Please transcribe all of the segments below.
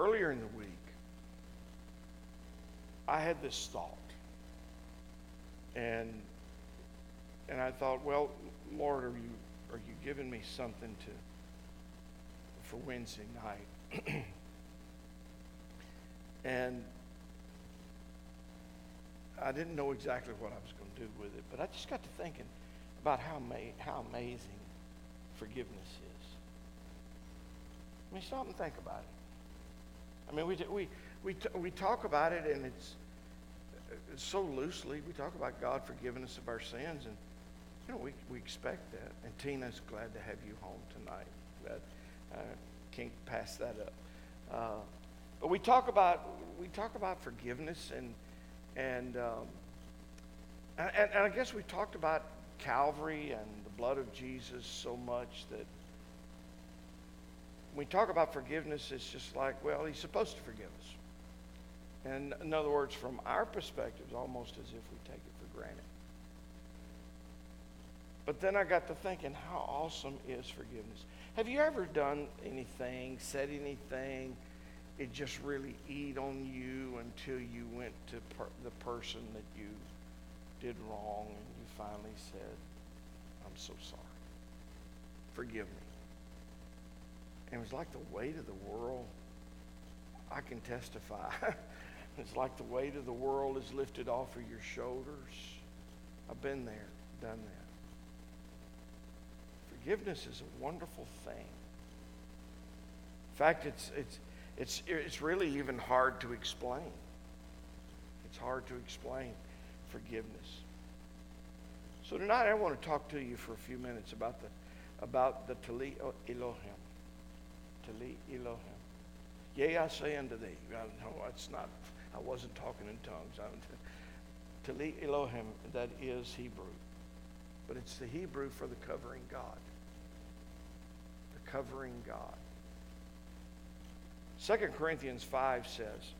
earlier in the week, I had this thought. And and I thought, well, Lord, are you are you giving me something to for Wednesday night? and I didn't know exactly what I was going to do with it, but I just got to thinking about how ma- how amazing forgiveness is. I mean, stop and think about it. I mean, we, we, we, we talk about it, and it's, it's so loosely. We talk about God forgiving us of our sins, and you know, we, we expect that. And Tina's glad to have you home tonight. Glad, uh, can't pass that up. Uh, but we talk about we talk about forgiveness, and and, um, and and I guess we talked about Calvary and the blood of Jesus so much that we talk about forgiveness, it's just like, well, he's supposed to forgive us. And in other words, from our perspective, it's almost as if we take it for granted. But then I got to thinking, how awesome is forgiveness? Have you ever done anything, said anything, it just really eat on you until you went to per- the person that you did wrong and you finally said, I'm so sorry. Forgive me. It was like the weight of the world. I can testify. it's like the weight of the world is lifted off of your shoulders. I've been there, done that. Forgiveness is a wonderful thing. In fact, it's, it's, it's, it's really even hard to explain. It's hard to explain forgiveness. So tonight I want to talk to you for a few minutes about the, about the Taleh oh, Elohim. Taleh Elohim. Yea, I say unto thee. No, it's not. I wasn't talking in tongues. Taleh Elohim, that is Hebrew. But it's the Hebrew for the covering God. The covering God. 2 Corinthians 5 says,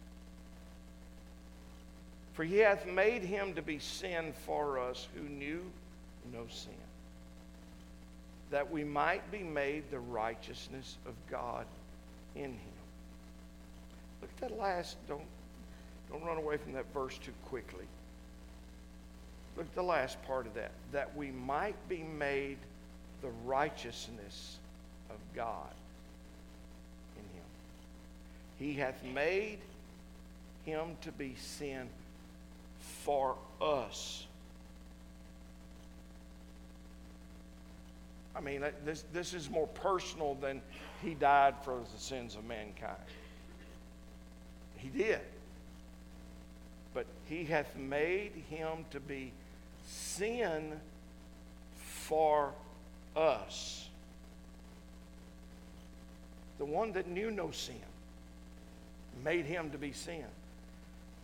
For he hath made him to be sin for us who knew no sin, that we might be made the righteousness of God in him. Look at that last, don't, don't run away from that verse too quickly. Look at the last part of that. That we might be made the righteousness of God in him. he hath made him to be sin for us. I mean, uh, this, this is more personal than he died for the sins of mankind. He did. But he hath made him to be sin for us. The one that knew no sin made him to be sin,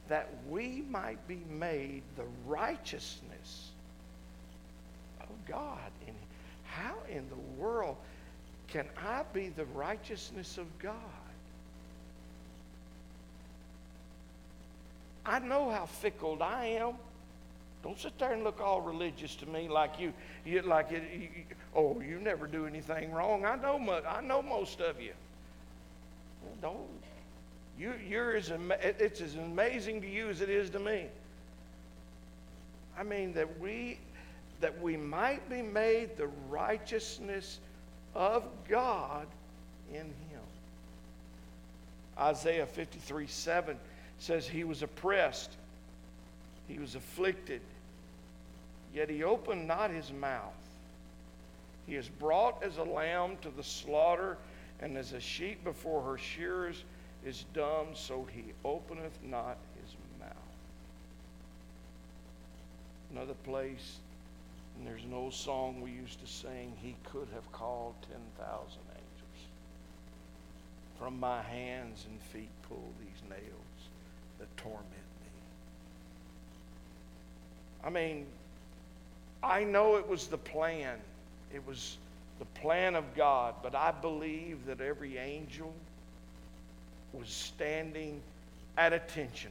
that we might be made the righteousness of God. And how in the world can I be the righteousness of God? I know how fickle I am. Don't sit there and look all religious to me like you, you like it, you, oh, you never do anything wrong. I know, I know most of you. Don't you, you're as, it's as amazing to you as it is to me. I mean, that we, that we might be made the righteousness of God in Him. Isaiah 53 7 says, He was oppressed, He was afflicted, yet He opened not His mouth. He is brought as a lamb to the slaughter, and as a sheep before her shearers is dumb, so he openeth not his mouth. Another place, and there's an old song we used to sing, he could have called 10,000 angels. From my hands and feet pull these nails that torment me. I mean, I know it was the plan. It was the plan of God, but I believe that every angel was standing at attention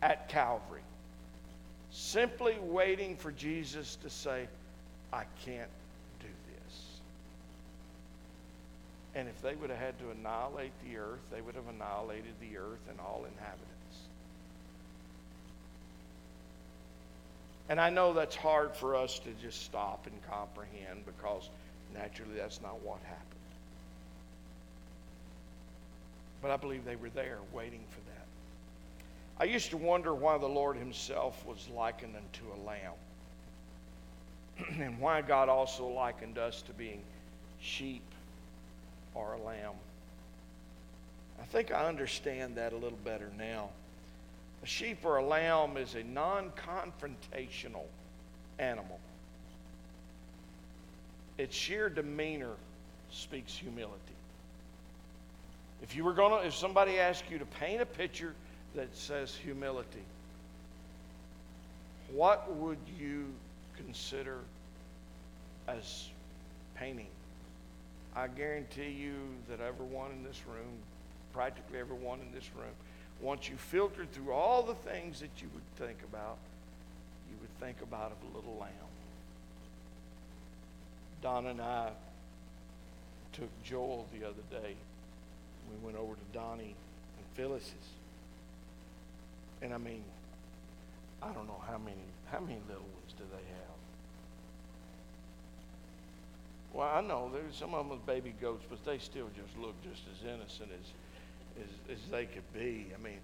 at Calvary, simply waiting for Jesus to say, I can't do this. And if they would have had to annihilate the earth, they would have annihilated the earth and all inhabitants. And I know that's hard for us to just stop and comprehend because naturally that's not what happened. But I believe they were there waiting for that. I used to wonder why the Lord Himself was likened unto a lamb. and why God also likened us to being sheep or a lamb. I think I understand that a little better now. A sheep or a lamb is a non confrontational animal. Its sheer demeanor speaks humility. If you were going to, if somebody asked you to paint a picture that says humility, what would you consider as painting? I guarantee you that everyone in this room, practically everyone in this room, once you filtered through all the things that you would think about, you would think about a little lamb. Don and I took Joel the other day. We went over to Donnie and Phyllis's. And I mean, I don't know how many how many little ones do they have? Well, I know there's some of them with baby goats, but they still just look just as innocent as, as, as they could be. I mean,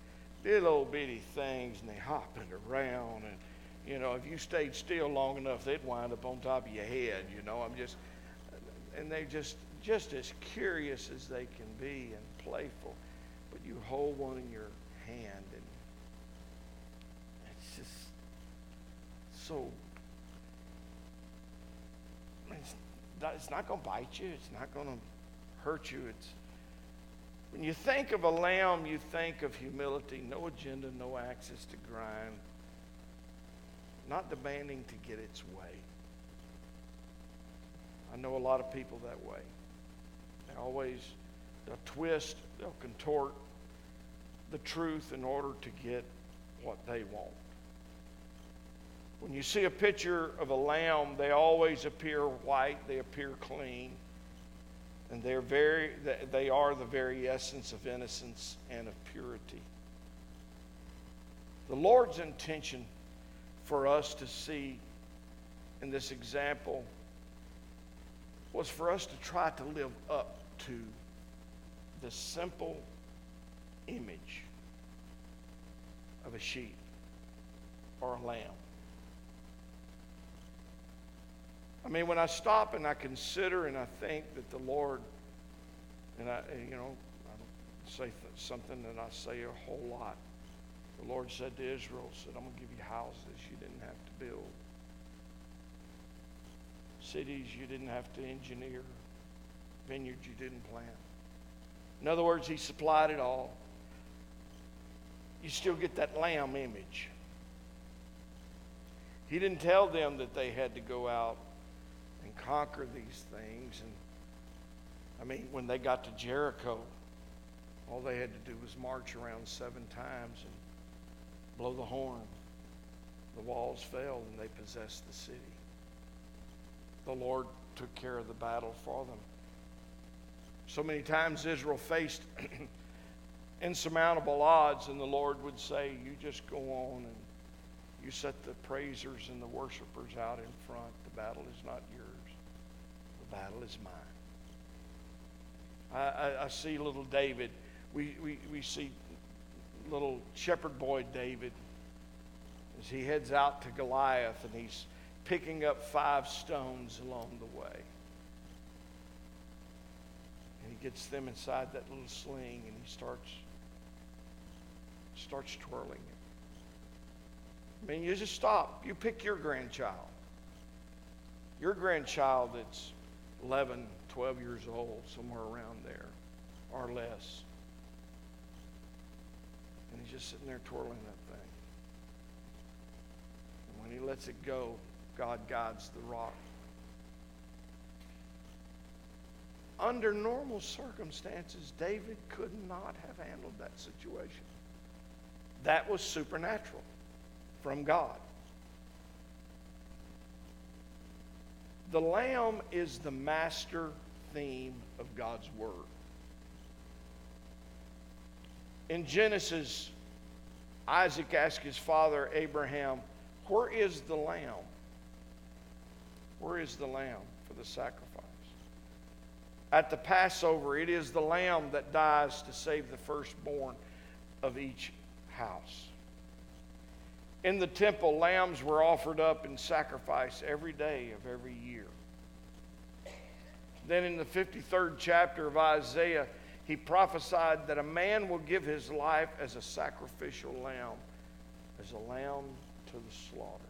little old bitty things, and they hopping around, and you know, if you stayed still long enough, they'd wind up on top of your head. You know, I'm just, and they're just just as curious as they can be and playful. But you hold one in your hand, and it's just so. It's it's not going to bite you. It's not going to hurt you. It's when you think of a lamb, you think of humility, no agenda, no access to grind, not demanding to get its way. I know a lot of people that way. They always they'll twist, they'll contort the truth in order to get what they want. When you see a picture of a lamb, they always appear white, they appear clean, and they're very, they are the very essence of innocence and of purity. The Lord's intention for us to see in this example was for us to try to live up to the simple image of a sheep or a lamb. I mean, when I stop and I consider and I think that the Lord, and I, you know, I say th- something that I say a whole lot. The Lord said to Israel, said, I'm going to give you houses you didn't have to build. Cities you didn't have to engineer. Vineyards you didn't plant. In other words, he supplied it all. You still get that lamb image. He didn't tell them that they had to go out conquer these things. And I mean, when they got to Jericho, all they had to do was march around seven times and blow the horn. The walls fell and they possessed the city. The Lord took care of the battle for them. So many times Israel faced insurmountable odds, and the Lord would say, You just go on and you set the praisers and the worshipers out in front. The battle is not yours battle is mine. I, I, I see little David. We, we, we see little shepherd boy David as he heads out to Goliath and he's picking up five stones along the way. And he gets them inside that little sling and he starts starts twirling it. I mean, you just stop. You pick your grandchild. Your grandchild that's 11, 12 years old, somewhere around there, or less. And he's just sitting there twirling that thing. And when he lets it go, God guides the rock. Under normal circumstances, David could not have handled that situation. That was supernatural from God. The lamb is the master theme of God's Word. In Genesis, Isaac asked his father Abraham, Where is the lamb? Where is the lamb for the sacrifice? At the Passover, it is the lamb that dies to save the firstborn of each house. In the temple, lambs were offered up in sacrifice every day of every year. Then in the 53rd chapter of Isaiah, he prophesied that a man will give his life as a sacrificial lamb, as a lamb to the slaughter.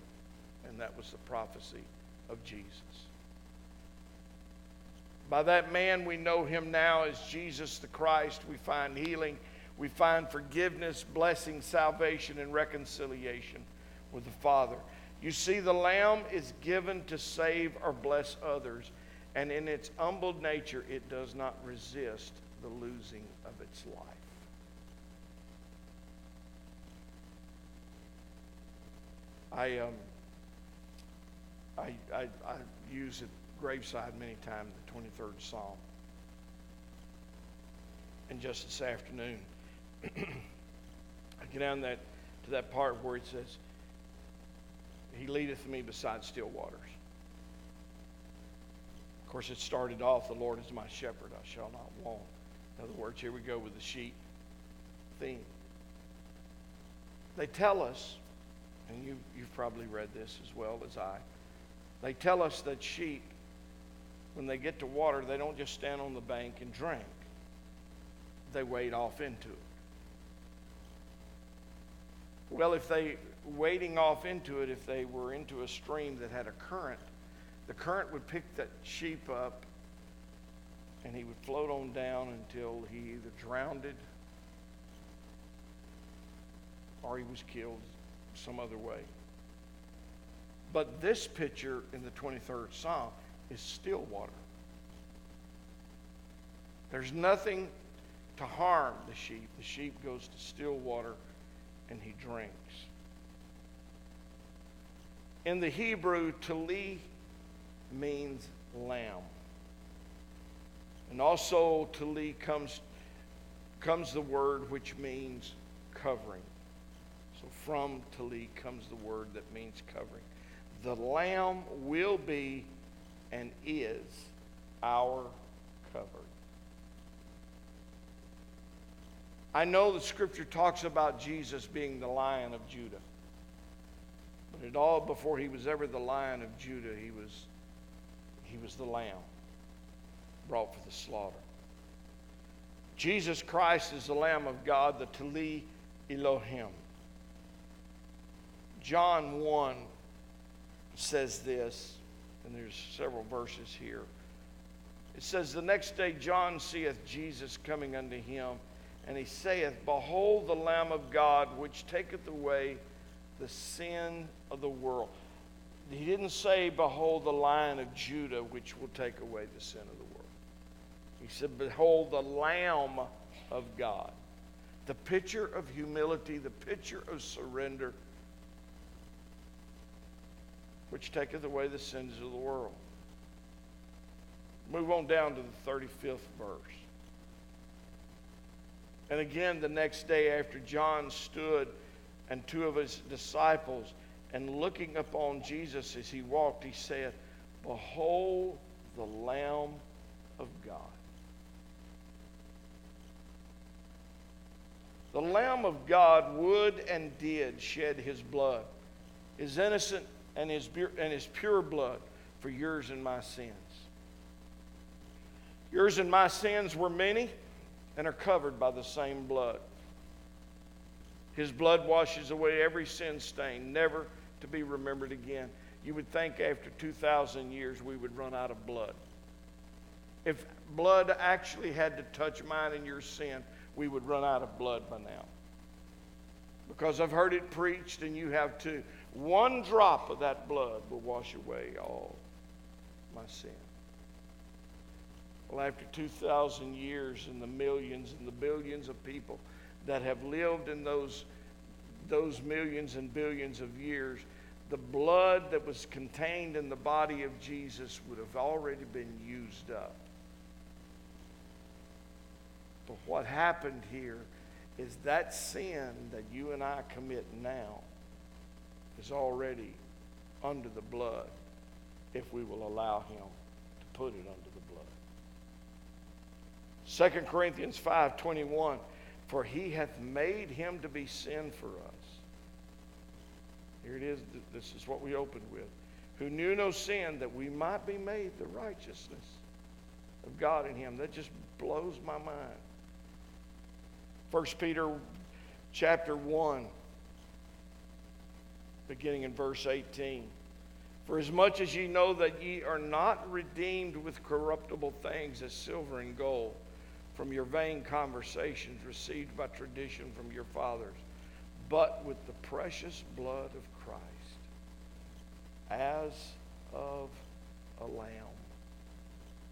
And that was the prophecy of Jesus. By that man, we know him now as Jesus the Christ. We find healing, we find forgiveness, blessing, salvation, and reconciliation with the Father. You see, the Lamb is given to save or bless others, and in its humbled nature, it does not resist the losing of its life. I, um, I, I, I use it graveside many times, the 23rd Psalm. And just this afternoon, I get down that, to that part where it says, He leadeth me beside still waters. Of course, it started off, The Lord is my shepherd, I shall not want. In other words, here we go with the sheep theme. They tell us, and you, you've probably read this as well as I, they tell us that sheep, when they get to water, they don't just stand on the bank and drink, they wade off into it. Well, if they, wading off into it, if they were into a stream that had a current, the current would pick that sheep up and he would float on down until he either drowned it or he was killed some other way. But this picture in the 23rd Psalm is still water. There's nothing to harm the sheep. The sheep goes to still water and he drinks. In the Hebrew, taleh means lamb. And also taleh comes, comes the word which means covering. So from taleh comes the word that means covering. The lamb will be and is our covering. I know the scripture talks about Jesus being the lion of Judah. But it all before he was ever the lion of Judah, he was he was the lamb brought for the slaughter. Jesus Christ is the Lamb of God, the Taleh Elohim. John 1 says this, and there's several verses here. It says, The next day John seeth Jesus coming unto him, and he saith, Behold the Lamb of God, which taketh away the sin of the world. He didn't say, Behold the Lion of Judah, which will take away the sin of the world. He said, Behold the Lamb of God. The picture of humility, the picture of surrender, which taketh away the sins of the world. Move on down to the 35th verse. And again, the next day after John stood and two of his disciples, and looking upon Jesus as he walked, he said, Behold the Lamb of God. The Lamb of God would and did shed his blood, his innocent and his, and his pure blood for yours and my sins. Yours and my sins were many and are covered by the same blood. His blood washes away every sin stain, never to be remembered again. You would think after 2,000 years we would run out of blood. If blood actually had to touch mine and your sin, we would run out of blood by now. Because I've heard it preached, and you have too. One drop of that blood will wash away all my sin. Well, after 2,000 years and the millions and the billions of people that have lived in those, those millions and billions of years, the blood that was contained in the body of Jesus would have already been used up But what happened here is that sin that you and I commit now is already under the blood if we will allow Him to put it under the blood. 2 Corinthians 5:21 For he hath made him to be sin for us. Here it is, this is what we opened with. Who knew no sin that we might be made the righteousness of God in him. That just blows my mind. 1 Peter chapter 1 beginning in verse 18. For as much as ye know that ye are not redeemed with corruptible things as silver and gold from your vain conversations received by tradition from your fathers, but with the precious blood of Christ, as of a lamb,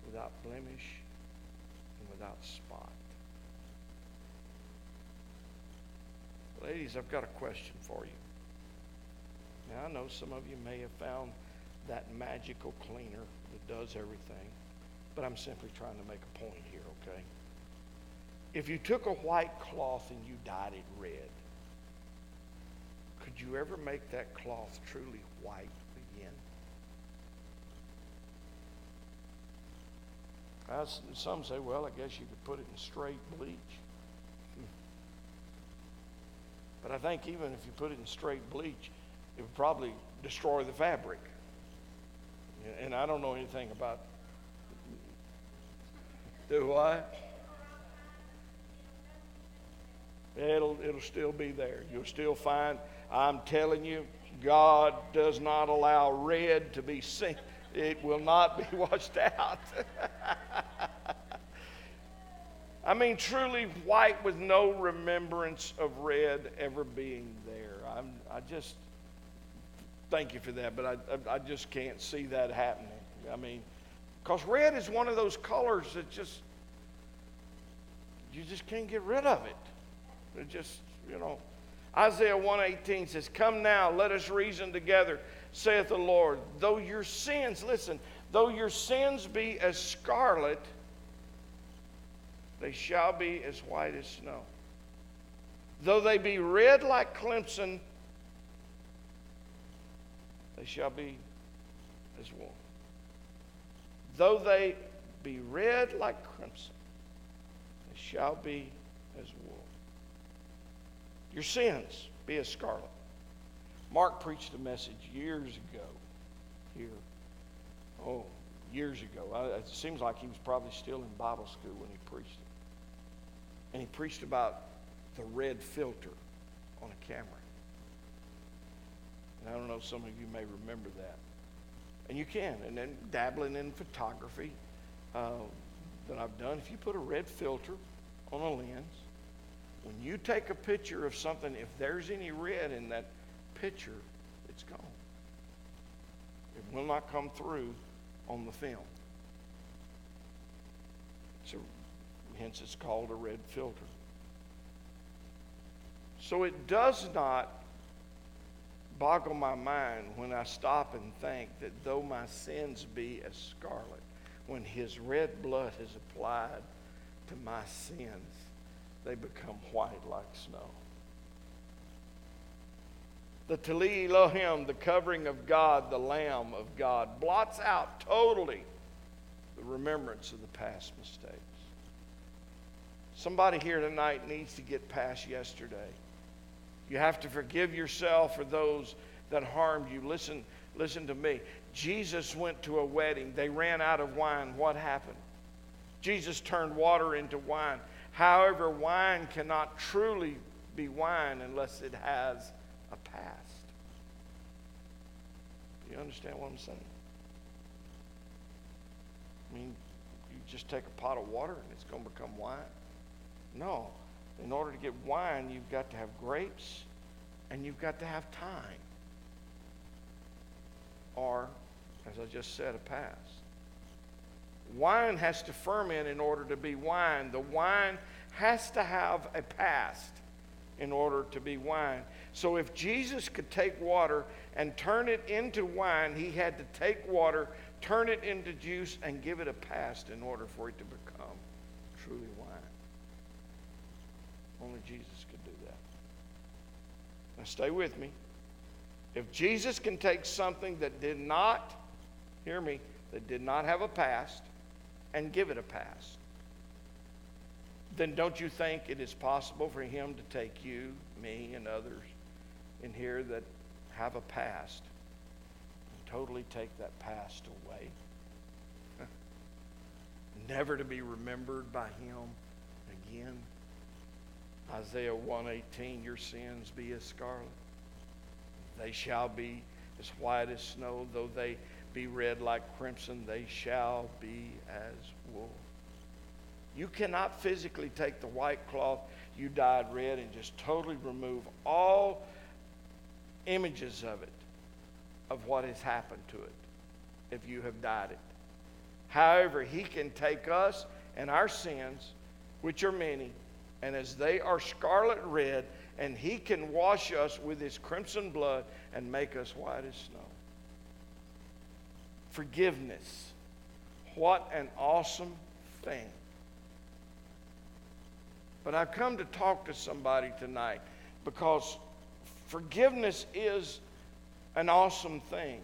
without blemish and without spot. Ladies, I've got a question for you. Now, I know some of you may have found that magical cleaner that does everything, but I'm simply trying to make a point here, okay? If you took a white cloth and you dyed it red, could you ever make that cloth truly white again? Some say, well, I guess you could put it in straight bleach. But I think even if you put it in straight bleach, it would probably destroy the fabric. And I don't know anything about. Do I? It'll, it'll still be there. You'll still find, I'm telling you, God does not allow red to be seen. It will not be washed out. I mean, truly white with no remembrance of red ever being there. I'm, I just thank you for that, but I, I, just can't see that happening. I mean, because red is one of those colors that just, you just can't get rid of it. It just, you know. Isaiah 118 says, Come now, let us reason together, saith the Lord. Though your sins, listen, though your sins be as scarlet, they shall be as white as snow. Though they be red like crimson, they shall be as wool. Though they be red like crimson, they shall be. Your sins be as scarlet. Mark preached a message years ago here. Oh, years ago. It seems like he was probably still in Bible school when he preached it. And he preached about the red filter on a camera. And I don't know, some of you may remember that. And you can. And then dabbling in photography uh, that I've done, if you put a red filter on a lens, when you take a picture of something, if there's any red in that picture, it's gone. It will not come through on the film. So, hence, it's called a red filter. So, it does not boggle my mind when I stop and think that though my sins be as scarlet, when his red blood is applied to my sins, they become white like snow. The Taleh Elohim, the covering of God, the Lamb of God, blots out totally the remembrance of the past mistakes. Somebody here tonight needs to get past yesterday. You have to forgive yourself for those that harmed you. Listen, listen to me. Jesus went to a wedding. They ran out of wine. What happened? Jesus turned water into wine. However, wine cannot truly be wine unless it has a past. You understand what I'm saying? I mean, you just take a pot of water and it's going to become wine? No in order to get wine, you've got to have grapes and you've got to have time. Or, as I just said, a past. Wine has to ferment in order to be wine. The wine has to have a past in order to be wine. So if Jesus could take water and turn it into wine, he had to take water, turn it into juice, and give it a past in order for it to become truly wine. Only Jesus could do that. Now, stay with me. If Jesus can take something that did not, hear me, that did not have a past and give it a pass, then don't you think it is possible for him to take you, me, and others in here that have a past and totally take that past away? Never to be remembered by him again. Isaiah 118, your sins be as scarlet. They shall be as white as snow, though they be red like crimson, they shall be as wool. You cannot physically take the white cloth you dyed red and just totally remove all images of it, of what has happened to it, if you have dyed it. However, He can take us and our sins, which are many, and as they are scarlet red, and He can wash us with His crimson blood and make us white as snow. Forgiveness. What an awesome thing. But I've come to talk to somebody tonight because forgiveness is an awesome thing.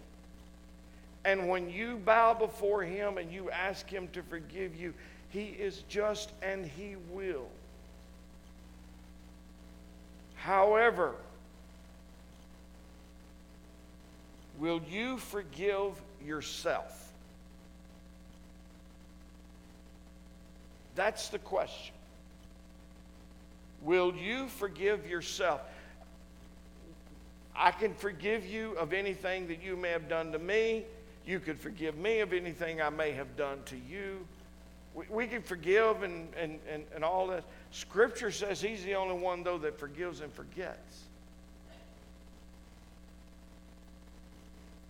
And when you bow before Him and you ask Him to forgive you, He is just and He will. However, will you forgive yourself? That's the question. Will you forgive yourself? I can forgive you of anything that you may have done to me. You could forgive me of anything I may have done to you. We, we can forgive and, and, and, and all that. Scripture says he's the only one, though, that forgives and forgets.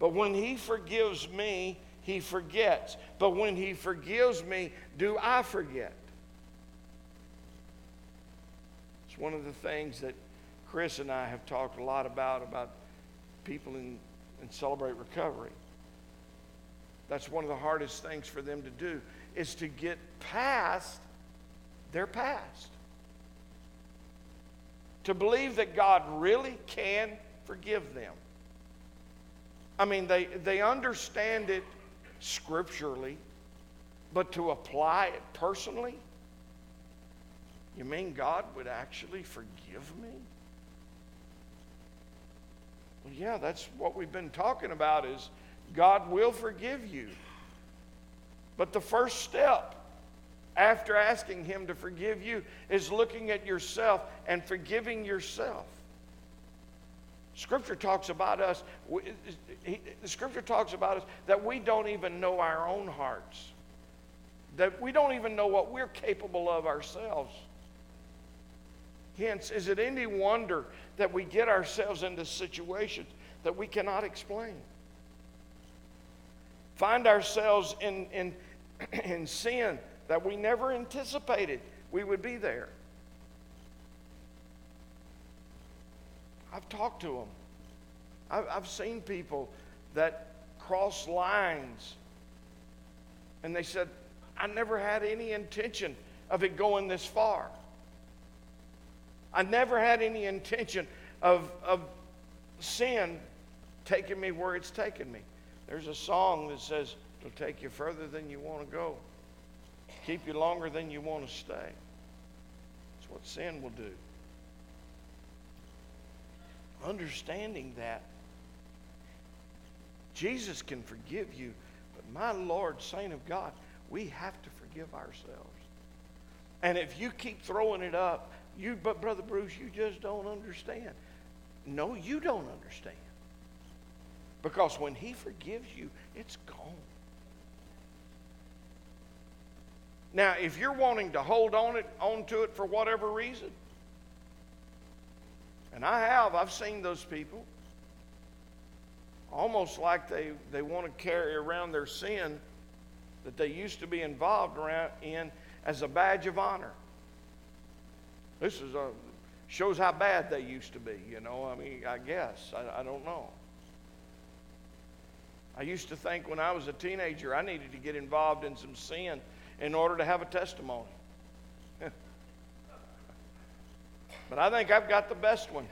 But when he forgives me, he forgets. But when he forgives me, do I forget? It's one of the things that Chris and I have talked a lot about, about people in, in Celebrate Recovery. That's one of the hardest things for them to do is to get past their past. To believe that God really can forgive them. I mean, they, they understand it scripturally, but to apply it personally, you mean God would actually forgive me? Well, yeah, that's what we've been talking about is God will forgive you. But the first step after asking Him to forgive you is looking at yourself and forgiving yourself. Scripture talks about us, the Scripture talks about us that we don't even know our own hearts, that we don't even know what we're capable of ourselves. Hence, is it any wonder that we get ourselves into situations that we cannot explain? Find ourselves in, in, in sin that we never anticipated we would be there. I've talked to them. I've, seen people that cross lines and they said, I never had any intention of it going this far. I never had any intention of, of sin taking me where it's taken me. There's a song that says, It'll take you further than you want to go, keep you longer than you want to stay. That's what sin will do. Understanding that Jesus can forgive you, but my Lord, saint of God, we have to forgive ourselves. And if you keep throwing it up, you, but Brother Bruce, you just don't understand. No, you don't understand. Because when He forgives you, it's gone. Now, if you're wanting to hold on it on to it for whatever reason, and I have, I've seen those people almost like they, they want to carry around their sin that they used to be involved in as a badge of honor. This is a, shows how bad they used to be, you know. I mean, I guess. I, I don't know. I used to think when I was a teenager I needed to get involved in some sin in order to have a testimony. But I think I've got the best one.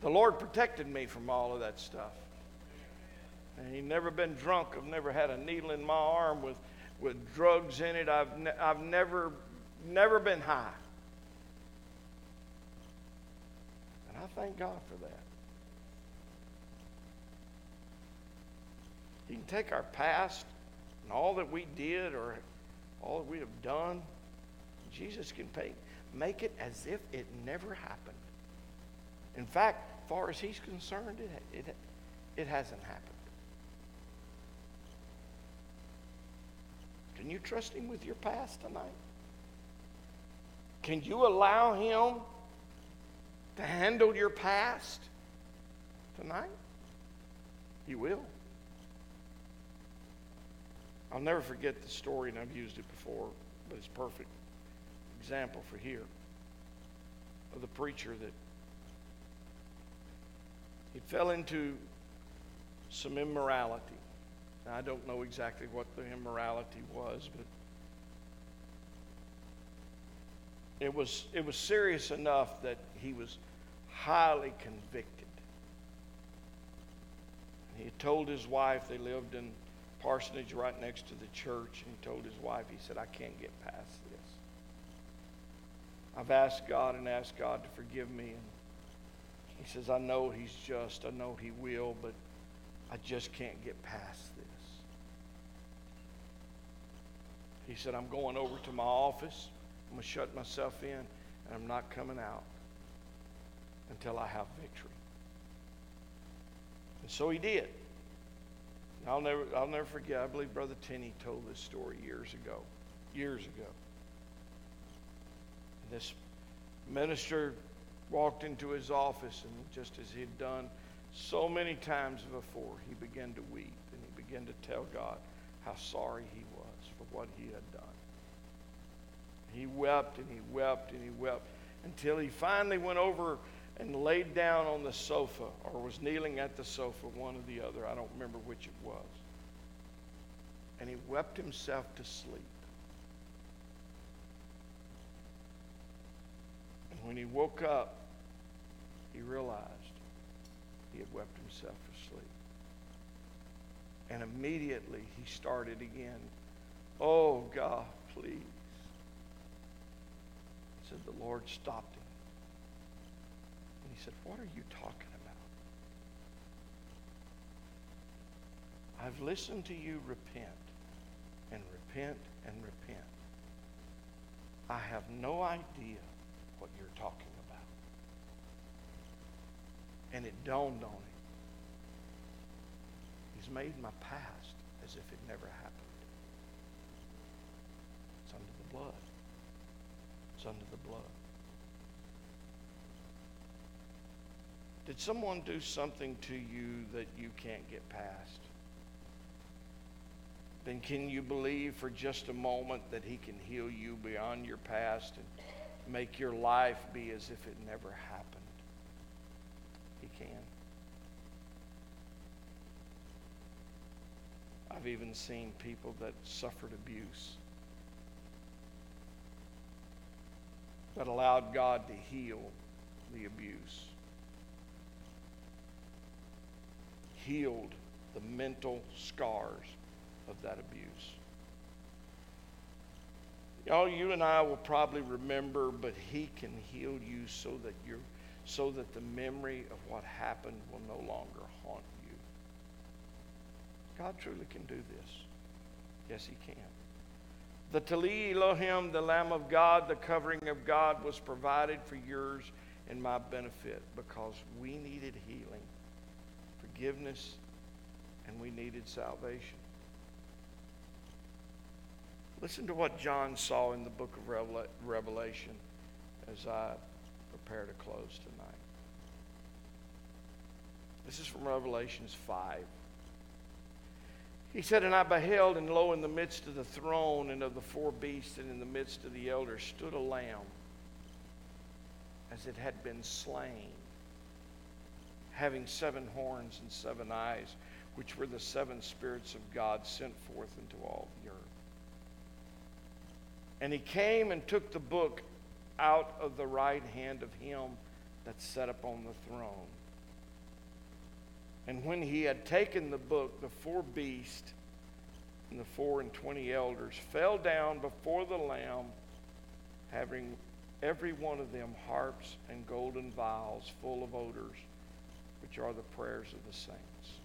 The Lord protected me from all of that stuff. And He's never been drunk. I've never had a needle in my arm with, with drugs in it. I've, ne- I've never, never been high. And I thank God for that. He can take our past and all that we did or all that we have done. Jesus can pay, make it as if it never happened. In fact, far as he's concerned, it, it, it hasn't happened. Can you trust him with your past tonight? Can you allow him to handle your past tonight? He will. I'll never forget the story, and I've used it before, but it's perfect example for here of the preacher that he fell into some immorality. Now, I don't know exactly what the immorality was, but it was, it was serious enough that he was highly convicted. He told his wife, they lived in parsonage right next to the church, and he told his wife, he said, I can't get past this. I've asked God and asked God to forgive me. And he says, I know he's just, I know he will, but I just can't get past this. He said, I'm going over to my office. I'm going to shut myself in, and I'm not coming out until I have victory. And so he did. I'll never, I'll never forget. I believe Brother Tenney told this story years ago. Years ago. This minister walked into his office, and just as he'd done so many times before, he began to weep and he began to tell God how sorry he was for what he had done. He wept and he wept and he wept until he finally went over and laid down on the sofa or was kneeling at the sofa, one or the other. I don't remember which it was. And he wept himself to sleep. When he woke up, he realized he had wept himself to sleep. And immediately he started again. Oh, God, please. He Said the Lord stopped him And he said, What are you talking about? I've listened to you repent and repent and repent. I have no idea what you're talking about. And it dawned on him. He's made my past as if it never happened. It's under the blood. It's under the blood. Did someone do something to you that you can't get past? Then can you believe for just a moment that He can heal you beyond your past and make your life be as if it never happened? He can. I've even seen people that suffered abuse that allowed God to heal the abuse. healed the mental scars of that abuse. Y'all, you and I will probably remember, but he can heal you so that you're so that the memory of what happened will no longer haunt you. God truly can do this. Yes, he can. The Taleh Elohim, the Lamb of God, the covering of God was provided for yours and my benefit because we needed healing forgiveness, and we needed salvation. Listen to what John saw in the book of Revelation as I prepare to close tonight. This is from Revelations 5. He said, And I beheld, and lo, in the midst of the throne and of the four beasts, and in the midst of the elders, stood a lamb as it had been slain having seven horns and seven eyes, which were the seven spirits of God sent forth into all the earth. And he came and took the book out of the right hand of him that sat upon the throne. And when he had taken the book, the four beasts and the four and twenty elders fell down before the Lamb, having every one of them harps and golden vials full of odors, which are the prayers of the saints.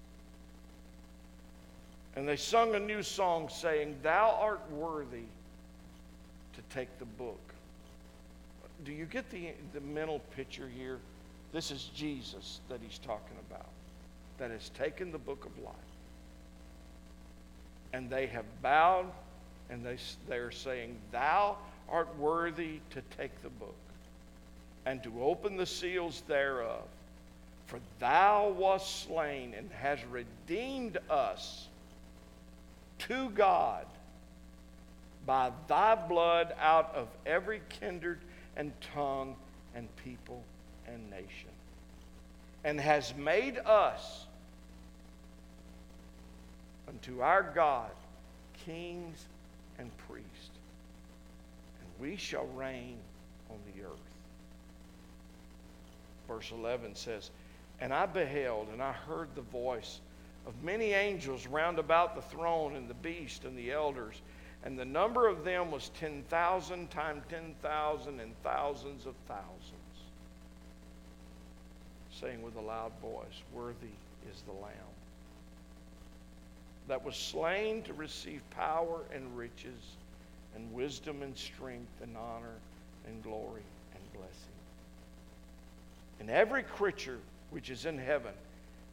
And they sung a new song, saying, Thou art worthy to take the book. Do you get the, the mental picture here? This is Jesus that he's talking about, that has taken the book of life. And they have bowed and they, they're saying, Thou art worthy to take the book and to open the seals thereof. For thou wast slain and hast redeemed us to God by thy blood out of every kindred and tongue and people and nation, and has made us unto our God kings and priests, and we shall reign on the earth. Verse 11 says, And I beheld, and I heard the voice of many angels round about the throne and the beast and the elders. And the number of them was 10,000 times 10,000 and thousands of thousands, saying with a loud voice, Worthy is the Lamb that was slain to receive power and riches and wisdom and strength and honor and glory and blessing. And every creature which is in heaven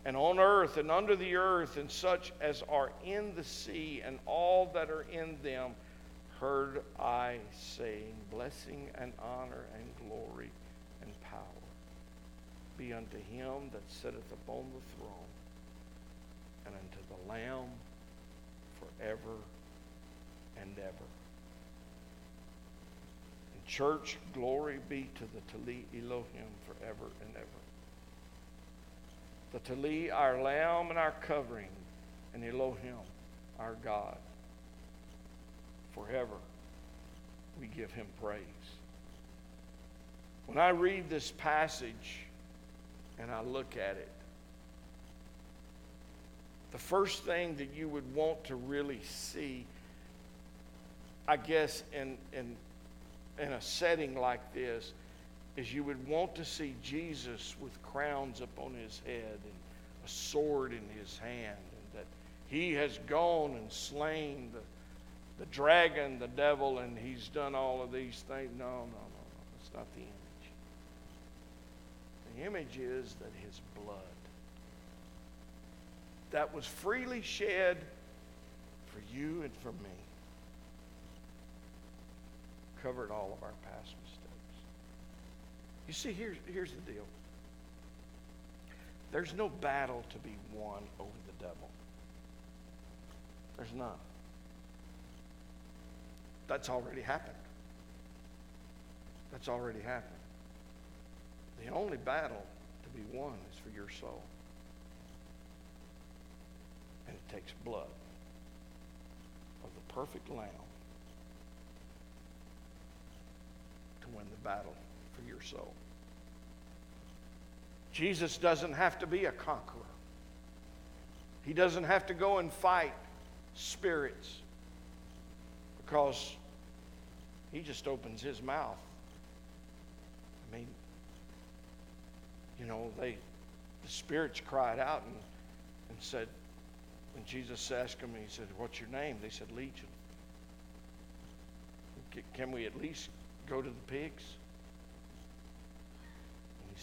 and on earth and under the earth, and such as are in the sea, and all that are in them, heard I saying, Blessing and honor and glory and power be unto him that sitteth upon the throne, and unto the Lamb forever and ever. In church, glory be to the Taleh Elohim forever and ever the Taleh, our lamb and our covering, and Elohim, our God. Forever we give him praise. When I read this passage and I look at it, the first thing that you would want to really see, I guess, in, in, in a setting like this, is you would want to see Jesus with crowns upon his head and a sword in his hand, and that he has gone and slain the, the dragon, the devil, and he's done all of these things. No, no, no, no. That's not the image. The image is that his blood that was freely shed for you and for me covered all of our past you see, here's, here's the deal there's no battle to be won over the devil, there's none. That's already happened. That's already happened. The only battle to be won is for your soul. And it takes blood of the perfect lamb to win the battle for your soul. Jesus doesn't have to be a conqueror. He doesn't have to go and fight spirits because he just opens his mouth. I mean, you know, they the spirits cried out and, and said, when Jesus asked them, he said, What's your name? They said, Legion. Can we at least go to the pigs?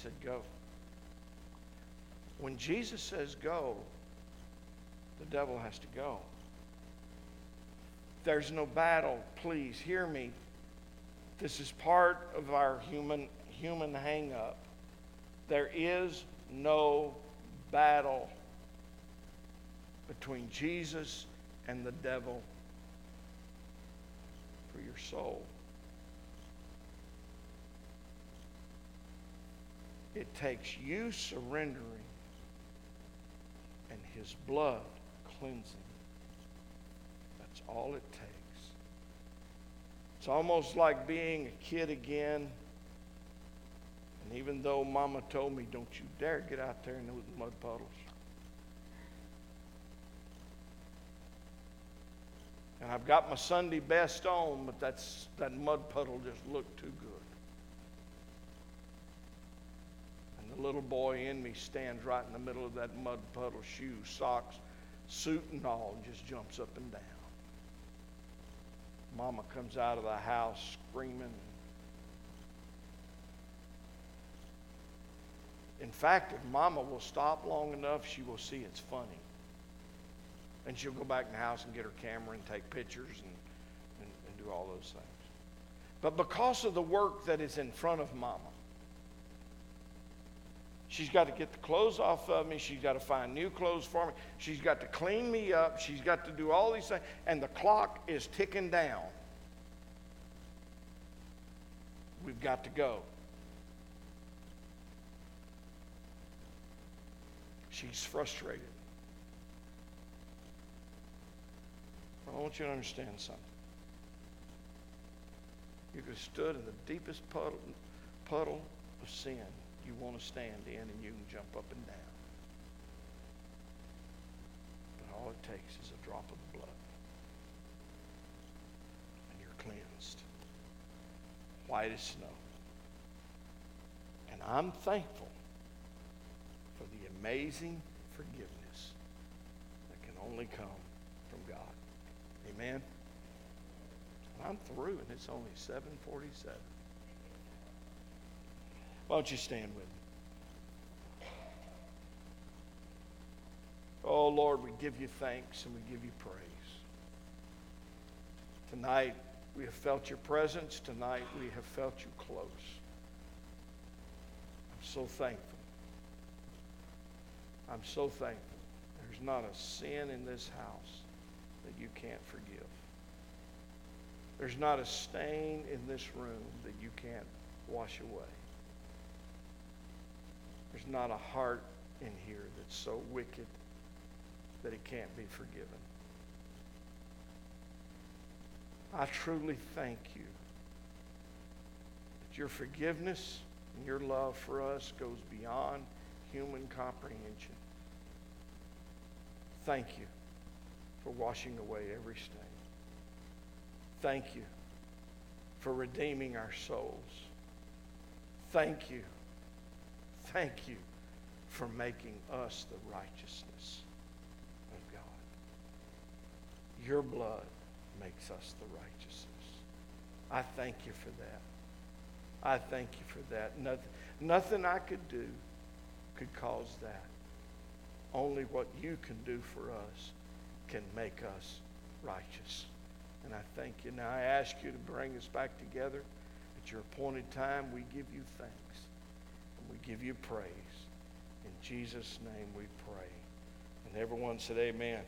Said, Go. When Jesus says go, the devil has to go. There's no battle. Please hear me. This is part of our human, human hang up. There is no battle between Jesus and the devil for your soul. It takes you surrendering and His blood cleansing. That's all it takes. It's almost like being a kid again And even though Mama told me, don't you dare get out there in those mud puddles. And I've got my Sunday best on, but that's, that mud puddle just looked too good. And the little boy in me stands right in the middle of that mud puddle, shoes, socks, suit and all, and just jumps up and down. Mama comes out of the house screaming. In fact, if Mama will stop long enough, she will see it's funny. And she'll go back in the house and get her camera and take pictures and, and, and do all those things. But because of the work that is in front of Mama, She's got to get the clothes off of me. She's got to find new clothes for me. She's got to clean me up. She's got to do all these things. And the clock is ticking down. We've got to go. She's frustrated. I want you to understand something. You could have stood in the deepest puddle, puddle of sin you want to stand in and you can jump up and down. But all it takes is a drop of the blood. And you're cleansed. White as snow. And I'm thankful for the amazing forgiveness that can only come from God. Amen. I'm through and it's only 747. Why don't you stand with me? Oh, Lord, we give you thanks and we give you praise. Tonight, we have felt your presence. Tonight, we have felt you close. I'm so thankful. I'm so thankful. There's not a sin in this house that you can't forgive. There's not a stain in this room that you can't wash away. There's not a heart in here that's so wicked that it can't be forgiven. I truly thank you that your forgiveness and your love for us goes beyond human comprehension. Thank you for washing away every stain. Thank you for redeeming our souls. Thank you Thank you for making us the righteousness of God. Your blood makes us the righteousness. I thank you for that. I thank you for that. Nothing, nothing I could do could cause that. Only what you can do for us can make us righteous. And I thank you. Now I ask you to bring us back together at your appointed time. We give you thanks. We give you praise. In Jesus' name we pray. And everyone said, Amen.